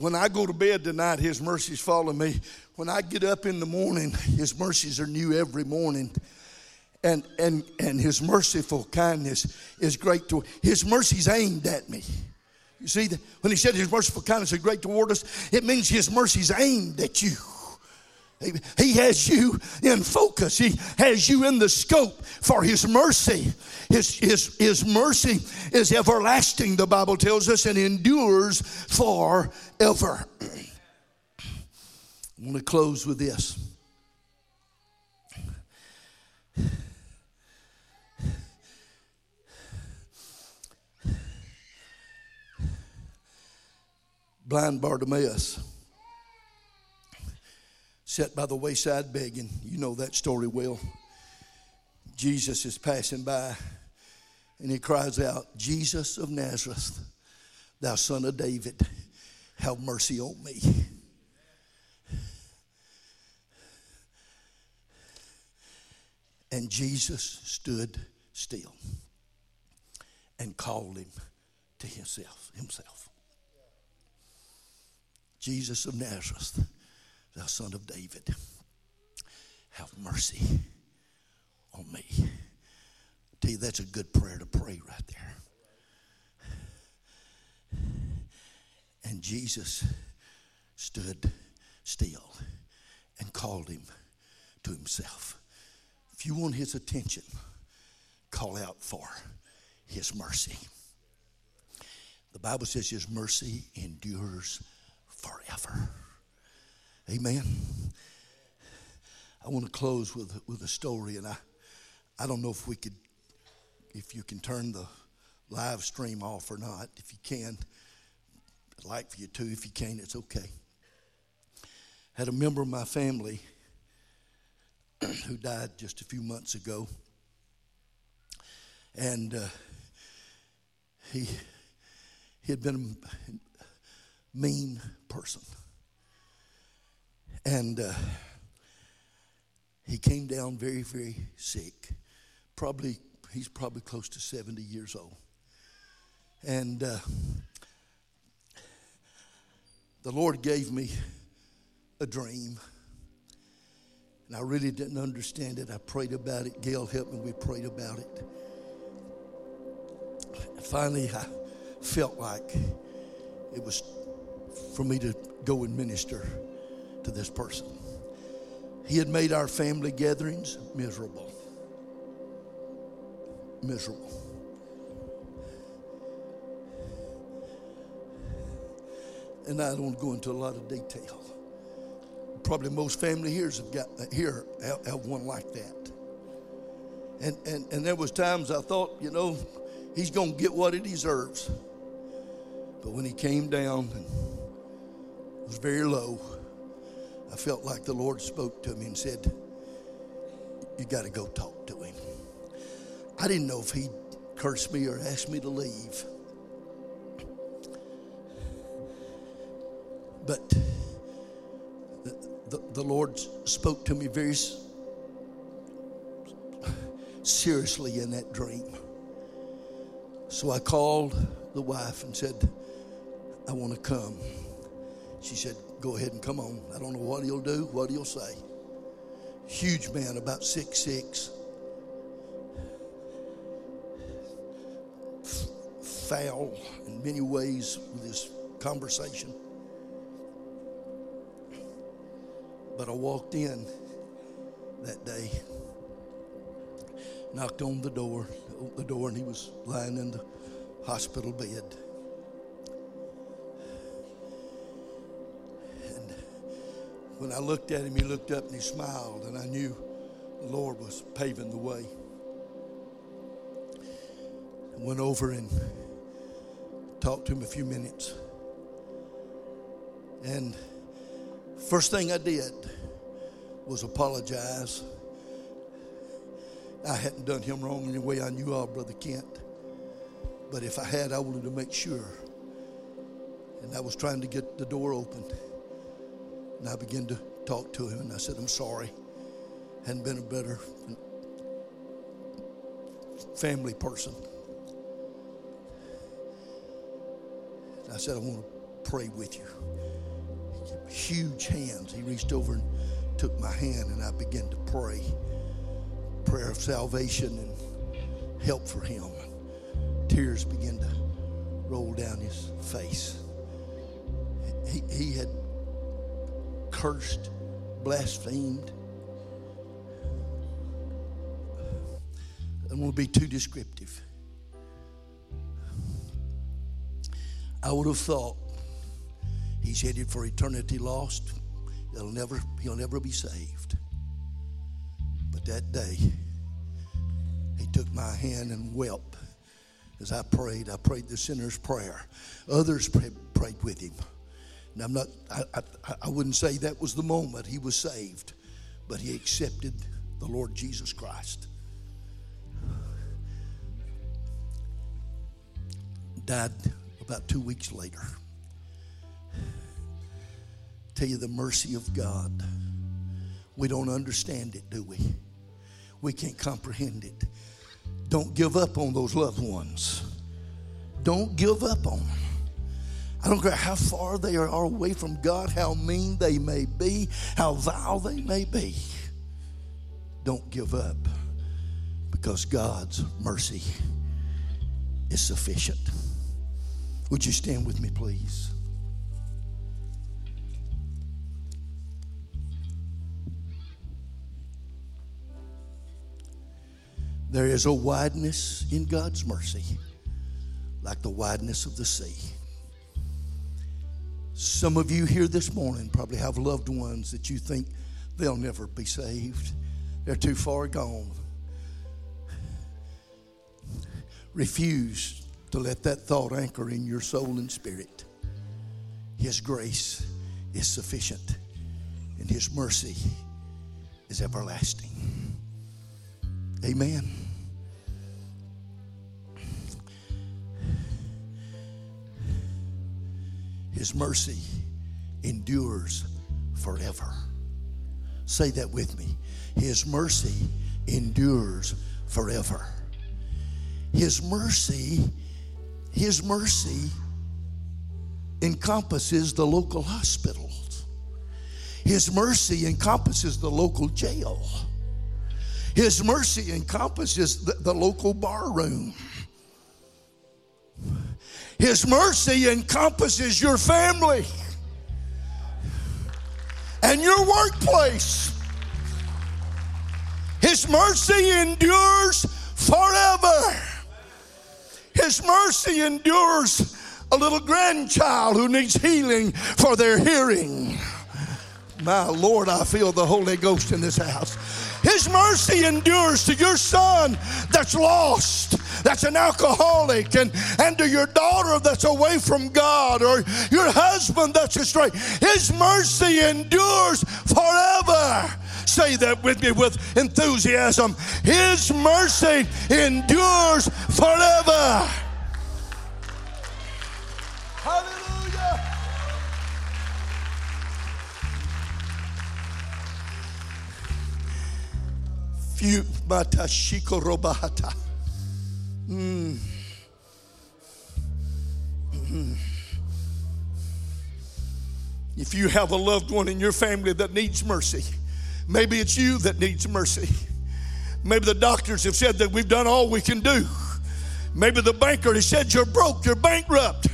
Speaker 2: When I go to bed tonight, His mercies follow me. When I get up in the morning, His mercies are new every morning. And, and, and His merciful kindness is great to His mercies aimed at me. You see, when He said His merciful kindness is great toward us, it means His mercies aimed at you. He has you in focus. He has you in the scope for His mercy. His, his, his mercy is everlasting, the Bible tells us, and endures forever. I want to close with this. Blind Bartimaeus sat by the wayside begging. You know that story well. Jesus is passing by and he cries out, Jesus of Nazareth, thou son of David, have mercy on me. And Jesus stood still and called him to himself. himself. Jesus of Nazareth thou son of David, have mercy on me. I tell you, that's a good prayer to pray right there. And Jesus stood still and called him to himself. If you want his attention, call out for his mercy. The Bible says his mercy endures forever. Amen. I want to close with, with a story, and I, I don't know if we could, if you can turn the live stream off or not. If you can, I'd like for you to. If you can't, it's okay. Had a member of my family who died just a few months ago, and uh, he he had been a mean person. And uh, he came down very, very sick. Probably, he's probably close to 70 years old. And uh, the Lord gave me a dream. And I really didn't understand it. I prayed about it. Gail helped me. We prayed about it. And finally, I felt like it was for me to go and minister to this person. He had made our family gatherings miserable. Miserable. And I don't go into a lot of detail. Probably most family here have got here have, one like that. And, and and there was times I thought, you know, he's gonna get what he deserves. But when he came down and was very low, I felt like the Lord spoke to me and said, You got to go talk to him. I didn't know if he'd curse me or ask me to leave. But the, the, the Lord spoke to me very seriously in that dream. So I called the wife and said, I want to come. She said, Go ahead and come on. I don't know what he'll do, what he'll say. Huge man, about six six. Foul in many ways with his conversation. But I walked in that day, knocked on the door, opened the door, and he was lying in the hospital bed. When I looked at him, he looked up and he smiled, and I knew the Lord was paving the way. I went over and talked to him a few minutes. And first thing I did was apologize. I hadn't done him wrong in the way I knew of, Brother Kent. But if I had, I wanted to make sure. And I was trying to get the door open. And I began to talk to him, and I said, I'm sorry. Hadn't been a better family person. And I said, I want to pray with you. Huge hands. He reached over and took my hand, and I began to pray. Prayer of salvation and help for him. Tears began to roll down his face. He, he had cursed, blasphemed. I don't to be too descriptive. I would have thought he's headed for eternity lost. He'll never, he'll never be saved. But that day, he took my hand and wept as I prayed. I prayed the sinner's prayer. Others prayed with him. I'm not, I, I, I wouldn't say that was the moment he was saved, but he accepted the Lord Jesus Christ. Died about two weeks later. Tell you the mercy of God. We don't understand it, do we? We can't comprehend it. Don't give up on those loved ones. Don't give up on them. I don't care how far they are away from God, how mean they may be, how vile they may be. Don't give up because God's mercy is sufficient. Would you stand with me, please? There is a wideness in God's mercy, like the wideness of the sea. Some of you here this morning probably have loved ones that you think they'll never be saved, they're too far gone. Refuse to let that thought anchor in your soul and spirit. His grace is sufficient, and His mercy is everlasting. Amen. His mercy endures forever. Say that with me. His mercy endures forever. His mercy, His mercy encompasses the local hospitals. His mercy encompasses the local jail. His mercy encompasses the, the local bar room. His mercy encompasses your family and your workplace. His mercy endures forever. His mercy endures a little grandchild who needs healing for their hearing. My Lord, I feel the Holy Ghost in this house. His mercy endures to your son that's lost that's an alcoholic and, and to your daughter that's away from God or your husband that's astray. His mercy endures forever. Say that with me with enthusiasm. His mercy endures forever. Hallelujah. Few matashiko robahata. Mm. If you have a loved one in your family that needs mercy, maybe it's you that needs mercy. Maybe the doctors have said that we've done all we can do. Maybe the banker has said you're broke, you're bankrupt.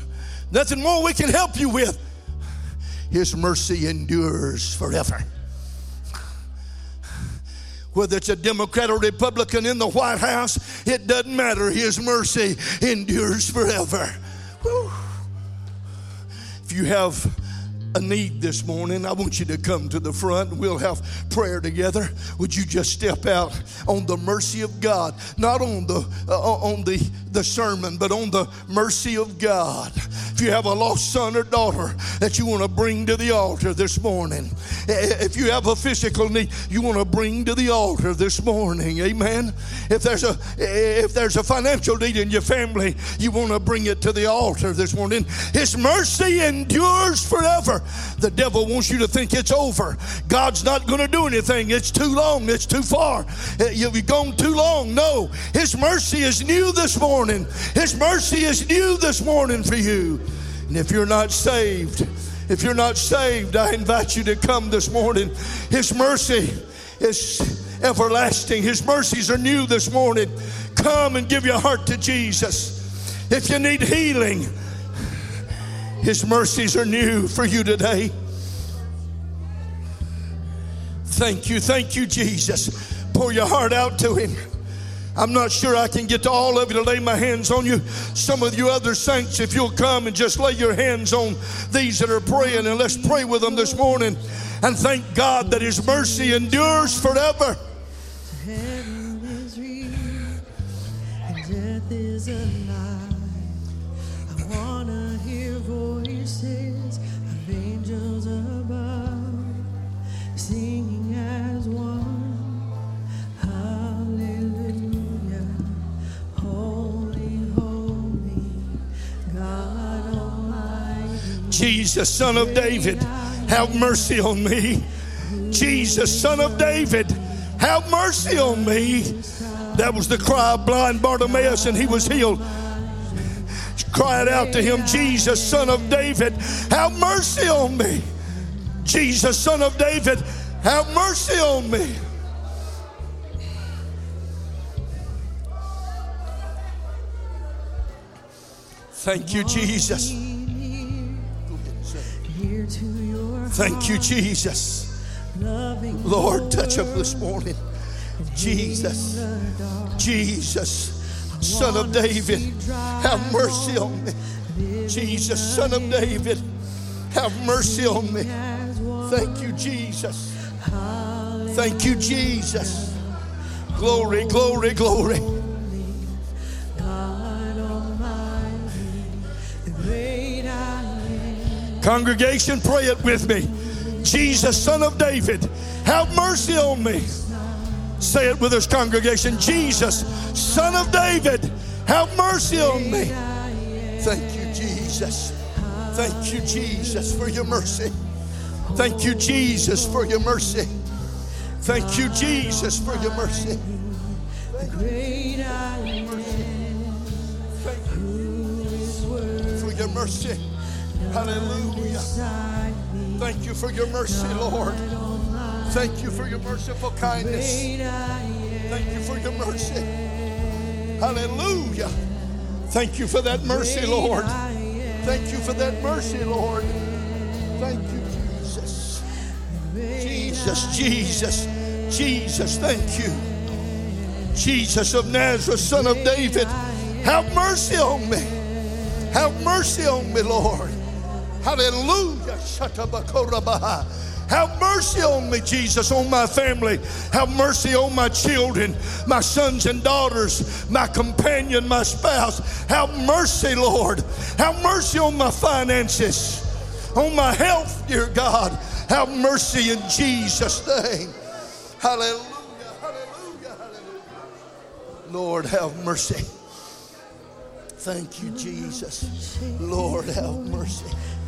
Speaker 2: Nothing more we can help you with. His mercy endures forever whether it's a Democrat or Republican in the White House, it doesn't matter. His mercy endures forever. Whew. If you have a need this morning, I want you to come to the front and we'll have prayer together. Would you just step out on the mercy of God, not on the uh, on the the sermon, but on the mercy of God. If you have a lost son or daughter that you want to bring to the altar this morning, if you have a physical need you want to bring to the altar this morning, amen. If there's a if there's a financial need in your family, you want to bring it to the altar this morning. His mercy endures forever. The devil wants you to think it's over. God's not going to do anything. It's too long. It's too far. Eh, you've gone too long. No, His mercy is new this morning. His mercy is new this morning for you. And if you're not saved, if you're not saved, I invite you to come this morning. His mercy is everlasting. His mercies are new this morning. Come and give your heart to Jesus. If you need healing, His mercies are new for you today. Thank you, thank you, Jesus. Pour your heart out to Him. I'm not sure I can get to all of you to lay my hands on you. Some of you other saints, if you'll come and just lay your hands on these that are praying, and let's pray with them this morning and thank God that His mercy endures forever. Jesus, son of David, have mercy on me. Jesus, son of David, have mercy on me. That was the cry of blind Bartimaeus, and he was healed. Cried out to him, Jesus, son of David, have mercy on me. Jesus, son of David, have mercy on me. Thank you, Jesus. Thank you, Jesus. Lord, touch up this morning. Jesus, Jesus, Son of David, have mercy on me. Jesus, Son of David, have mercy on me. Thank you, Jesus. Thank you, Jesus. Glory, glory, glory. Congregation, pray it with me. Jesus, Son of David, have mercy on me. Say it with us, congregation. Jesus, Son of David, have mercy on me. Thank you, Jesus. Thank you, Jesus, for your mercy. Thank you, Jesus, for your mercy. Thank you, Jesus, for your mercy. For your mercy. Hallelujah. Thank you for your mercy, Lord. Thank you for your merciful kindness. Thank you for your mercy. Hallelujah. Thank you for that mercy, Lord. Thank you for that mercy, Lord. Thank you, Jesus. Jesus, Jesus, Jesus, thank you. Jesus of Nazareth, son of David, have mercy on me. Have mercy on me, Lord. Hallelujah. Have mercy on me, Jesus, on my family. Have mercy on my children, my sons and daughters, my companion, my spouse. Have mercy, Lord. Have mercy on my finances, on my health, dear God. Have mercy in Jesus' name. Hallelujah, hallelujah, hallelujah. Lord, have mercy. Thank you, Jesus. Lord, have mercy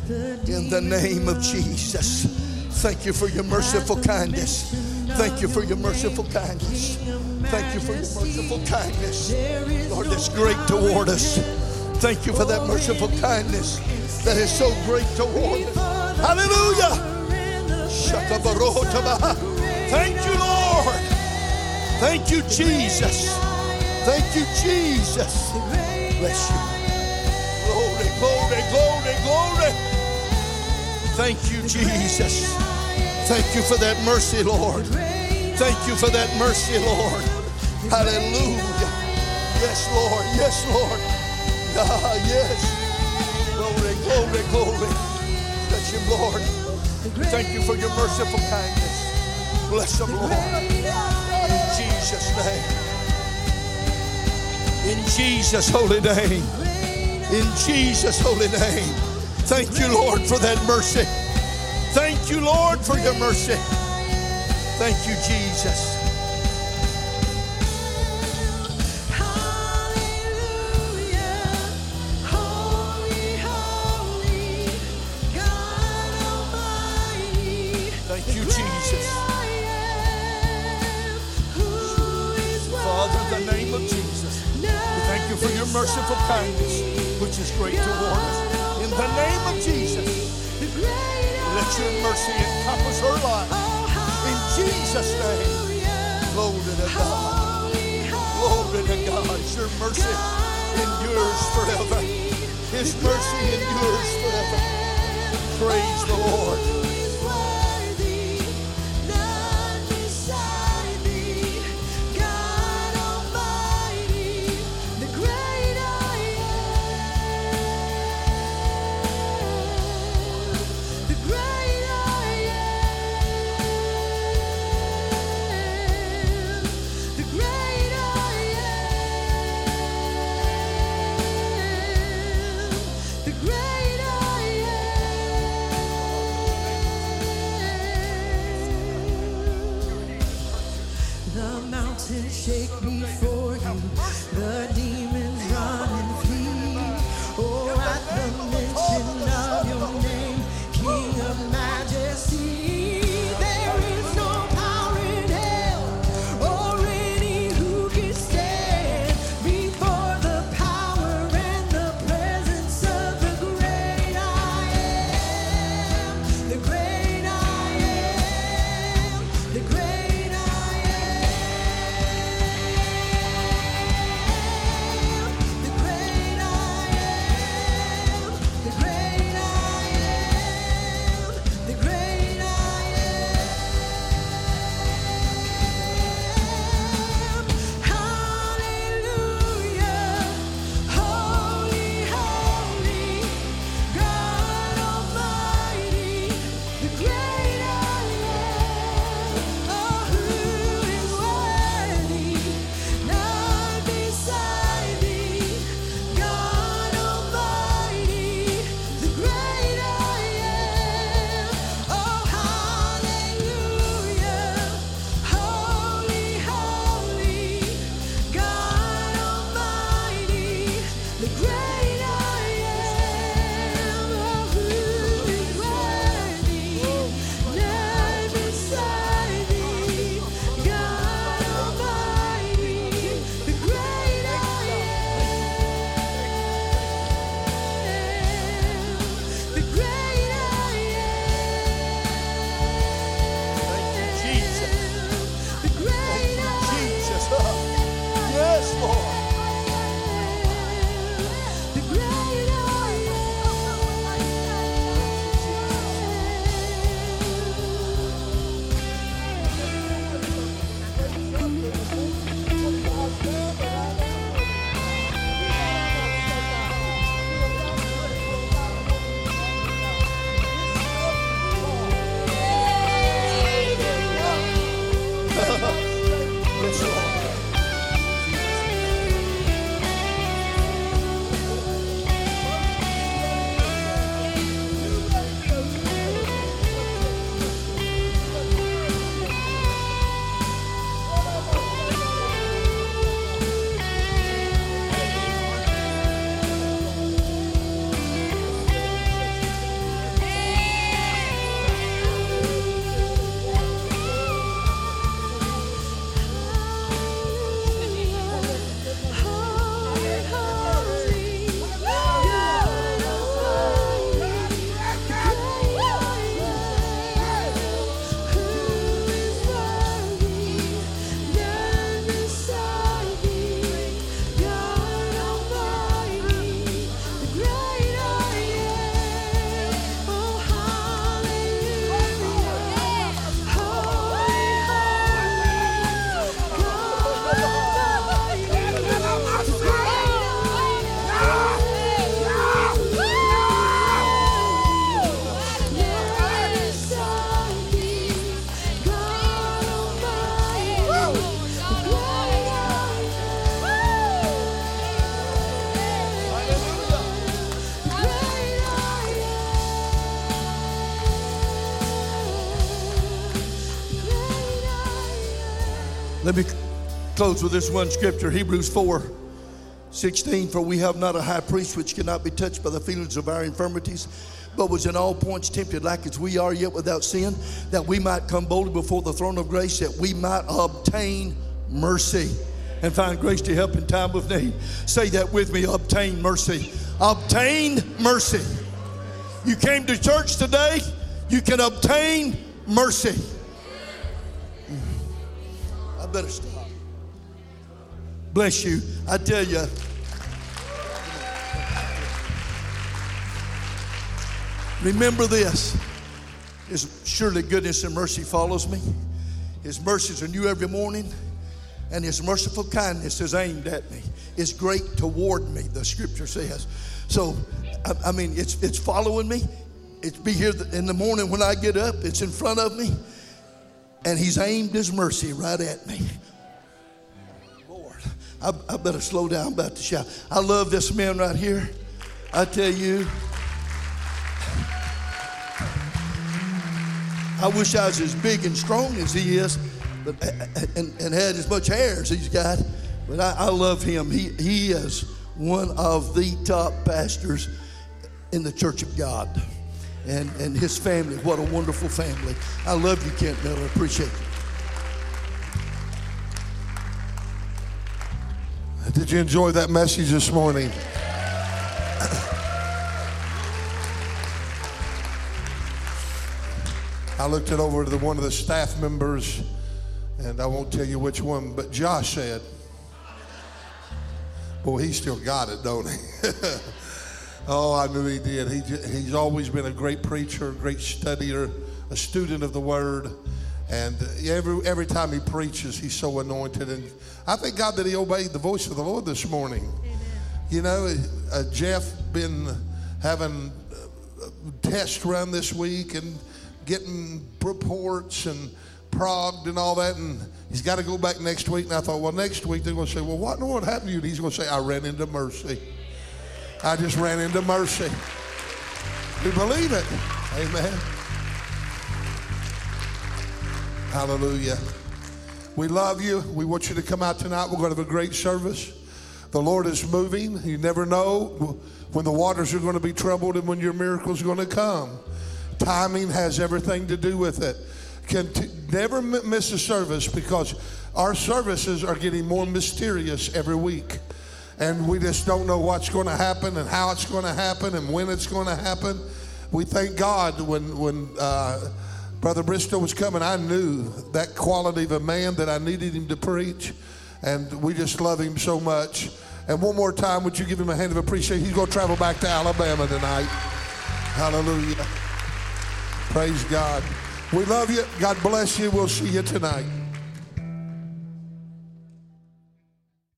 Speaker 2: in the name of Jesus. Thank you for your merciful kindness. Thank you for your merciful kindness. Thank you for your merciful kindness. Lord, that's great toward us. Thank you for that merciful kindness that is so great toward us. Hallelujah. Thank you, Lord. Thank you, Jesus. Thank you, Jesus. Bless you. Glory, glory, glory, glory. Thank you, Jesus. Thank you for that mercy, Lord. Thank you for that mercy, Lord. Hallelujah. Yes, Lord. Yes, Lord. Ah, yes. Glory, glory, glory. Bless
Speaker 3: Him, Lord. Thank you for your merciful kindness. Bless them, Lord. In Jesus' name. In Jesus' holy name. In Jesus' holy name. Thank you, Lord, for that mercy. Thank you, Lord, for your mercy. Thank you, Jesus. Thank you, Jesus. Father, in the name of Jesus, we thank you for your merciful kindness, which is great toward us. In the name of Jesus, let your mercy encompass her life. In Jesus' name, glory to God. Glory to God. Your mercy endures forever. His mercy endures forever. Praise the Lord.
Speaker 2: Close with this one scripture Hebrews 4 16. For we have not a high priest which cannot be touched by the feelings of our infirmities, but was in all points tempted like as we are, yet without sin, that we might come boldly before the throne of grace, that we might obtain mercy and find grace to help in time of need. Say that with me obtain mercy. Obtain mercy. You came to church today, you can obtain mercy. Hmm. I better stop. Bless you. I tell you. Remember this. His surely goodness and mercy follows me. His mercies are new every morning, and his merciful kindness is aimed at me. Is great toward me, the scripture says. So, I, I mean, it's it's following me. It's be here in the morning when I get up. It's in front of me, and he's aimed his mercy right at me. I, I better slow down. About to shout. I love this man right here. I tell you. I wish I was as big and strong as he is, but and, and had as much hair as he's got. But I, I love him. He he is one of the top pastors in the Church of God. And and his family, what a wonderful family. I love you, Kent Miller. Appreciate you.
Speaker 1: Did you enjoy that message this morning? I looked it over to one of the staff members, and I won't tell you which one, but Josh said, Boy, he still got it, don't he? oh, I knew he did. He, he's always been a great preacher, a great studier, a student of the Word. And every, every time he preaches, he's so anointed. And I thank God that he obeyed the voice of the Lord this morning. Amen. You know, uh, Jeff been having tests run this week, and getting reports and progged and all that, and he's got to go back next week. And I thought, well, next week they're going to say, well, what in the world happened to you? And he's going to say, I ran into mercy. I just ran into mercy. We believe it. Amen. Hallelujah. We love you. We want you to come out tonight. We're going to have a great service. The Lord is moving. You never know when the waters are going to be troubled and when your miracles are going to come. Timing has everything to do with it. Can t- never miss a service because our services are getting more mysterious every week. And we just don't know what's going to happen and how it's going to happen and when it's going to happen. We thank God when, when uh, Brother Bristow was coming, I knew that quality of a man that I needed him to preach. And we just love him so much. And one more time, would you give him a hand of appreciation? He's going to travel back to Alabama tonight. Hallelujah. Praise God. We love you. God bless you. We'll see you tonight.